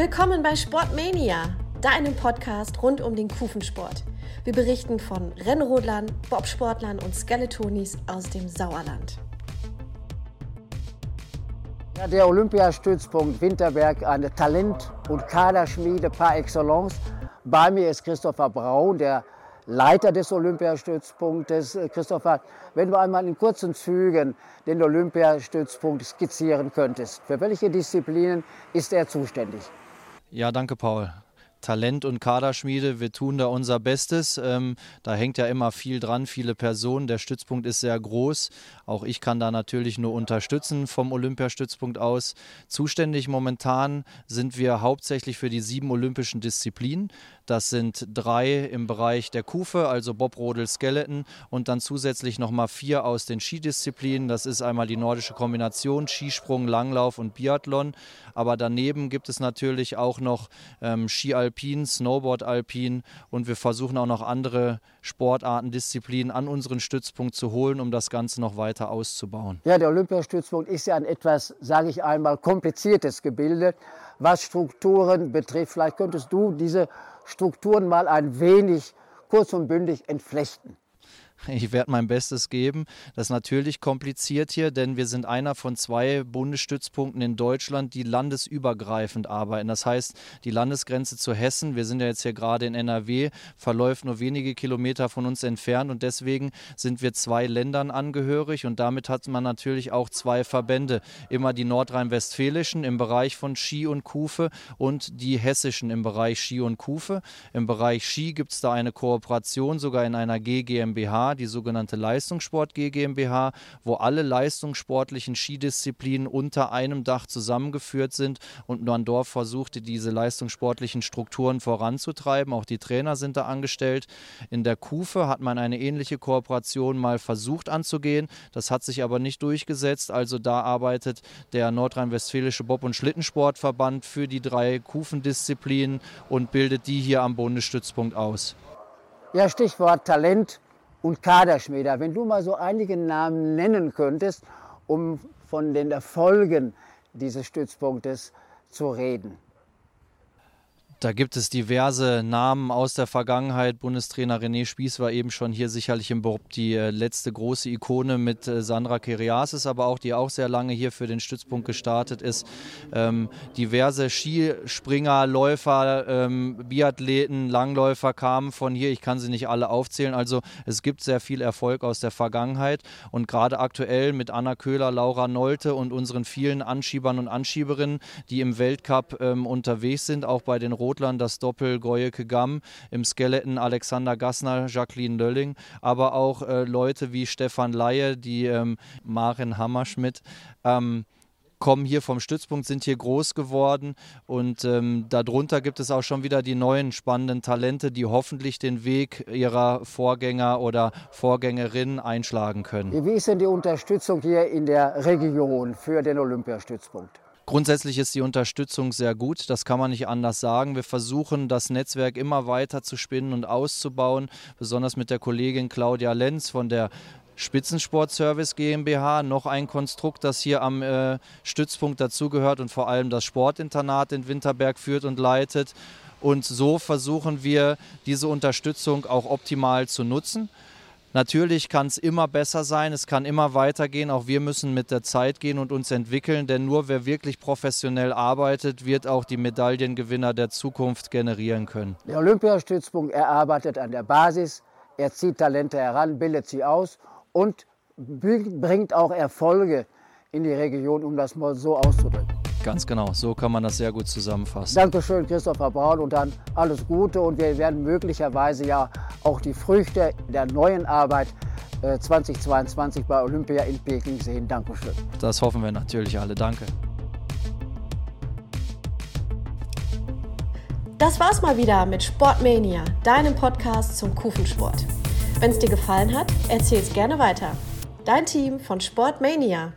Willkommen bei Sportmania, deinem Podcast rund um den Kufensport. Wir berichten von Rennrodlern, Bobsportlern und Skeletonis aus dem Sauerland. Ja, der Olympiastützpunkt Winterberg, eine Talent- und Kaderschmiede par excellence. Bei mir ist Christopher Braun, der Leiter des Olympiastützpunktes. Christopher, wenn du einmal in kurzen Zügen den Olympiastützpunkt skizzieren könntest, für welche Disziplinen ist er zuständig? Ja, danke, Paul. Talent und Kaderschmiede, wir tun da unser Bestes. Ähm, da hängt ja immer viel dran, viele Personen. Der Stützpunkt ist sehr groß. Auch ich kann da natürlich nur unterstützen vom Olympiastützpunkt aus. Zuständig momentan sind wir hauptsächlich für die sieben olympischen Disziplinen. Das sind drei im Bereich der Kufe, also Bob Rodel Skeleton und dann zusätzlich nochmal vier aus den Skidisziplinen. Das ist einmal die nordische Kombination, Skisprung, Langlauf und Biathlon. Aber daneben gibt es natürlich auch noch ähm, Ski Alpin, Snowboard Alpin und wir versuchen auch noch andere Sportarten, Disziplinen an unseren Stützpunkt zu holen, um das Ganze noch weiter auszubauen. Ja, der Olympiastützpunkt ist ja ein etwas, sage ich einmal, kompliziertes Gebilde, was Strukturen betrifft. Vielleicht könntest du diese Strukturen mal ein wenig kurz und bündig entflechten. Ich werde mein Bestes geben. Das ist natürlich kompliziert hier, denn wir sind einer von zwei Bundesstützpunkten in Deutschland, die landesübergreifend arbeiten. Das heißt, die Landesgrenze zu Hessen, wir sind ja jetzt hier gerade in NRW, verläuft nur wenige Kilometer von uns entfernt und deswegen sind wir zwei Ländern angehörig und damit hat man natürlich auch zwei Verbände. Immer die nordrhein-westfälischen im Bereich von Ski und Kufe und die hessischen im Bereich Ski und Kufe. Im Bereich Ski gibt es da eine Kooperation, sogar in einer Die sogenannte Leistungssport GmbH, wo alle leistungssportlichen Skidisziplinen unter einem Dach zusammengeführt sind und dort versuchte, diese leistungssportlichen Strukturen voranzutreiben. Auch die Trainer sind da angestellt. In der Kufe hat man eine ähnliche Kooperation mal versucht anzugehen. Das hat sich aber nicht durchgesetzt. Also da arbeitet der nordrhein-westfälische Bob- und Schlittensportverband für die drei Kufendisziplinen und bildet die hier am Bundesstützpunkt aus. Ja, Stichwort Talent und Kaderschmieder. Wenn du mal so einige Namen nennen könntest, um von den Erfolgen dieses Stützpunktes zu reden. Da gibt es diverse Namen aus der Vergangenheit. Bundestrainer René Spieß war eben schon hier sicherlich im Bob die äh, letzte große Ikone mit äh, Sandra Keriasis, aber auch die auch sehr lange hier für den Stützpunkt gestartet ist. Ähm, diverse Skispringer, Läufer, ähm, Biathleten, Langläufer kamen von hier. Ich kann sie nicht alle aufzählen. Also es gibt sehr viel Erfolg aus der Vergangenheit und gerade aktuell mit Anna Köhler, Laura Nolte und unseren vielen Anschiebern und Anschieberinnen, die im Weltcup ähm, unterwegs sind, auch bei den Roten Rotlern das Doppel Goyeke Gamm, im Skeleton Alexander Gassner, Jacqueline Lölling, aber auch äh, Leute wie Stefan Laie, die ähm, Maren Hammerschmidt. Ähm, kommen hier vom Stützpunkt, sind hier groß geworden und ähm, darunter gibt es auch schon wieder die neuen spannenden Talente, die hoffentlich den Weg ihrer Vorgänger oder Vorgängerinnen einschlagen können. Wie ist denn die Unterstützung hier in der Region für den Olympiastützpunkt? Grundsätzlich ist die Unterstützung sehr gut, das kann man nicht anders sagen. Wir versuchen, das Netzwerk immer weiter zu spinnen und auszubauen, besonders mit der Kollegin Claudia Lenz von der Spitzensportservice GmbH, noch ein Konstrukt, das hier am äh, Stützpunkt dazugehört und vor allem das Sportinternat in Winterberg führt und leitet. Und so versuchen wir, diese Unterstützung auch optimal zu nutzen. Natürlich kann es immer besser sein, es kann immer weitergehen. Auch wir müssen mit der Zeit gehen und uns entwickeln, denn nur wer wirklich professionell arbeitet, wird auch die Medaillengewinner der Zukunft generieren können. Der Olympiastützpunkt erarbeitet an der Basis, er zieht Talente heran, bildet sie aus und bringt auch Erfolge in die Region, um das mal so auszudrücken. Ganz genau, so kann man das sehr gut zusammenfassen. Dankeschön, Christopher Braun, und dann alles Gute. Und wir werden möglicherweise ja auch die Früchte der neuen Arbeit 2022 äh, bei Olympia in Peking sehen. Dankeschön. Das hoffen wir natürlich alle. Danke. Das war's mal wieder mit Sportmania, deinem Podcast zum Kufensport. Wenn es dir gefallen hat, erzähl's gerne weiter. Dein Team von Sportmania.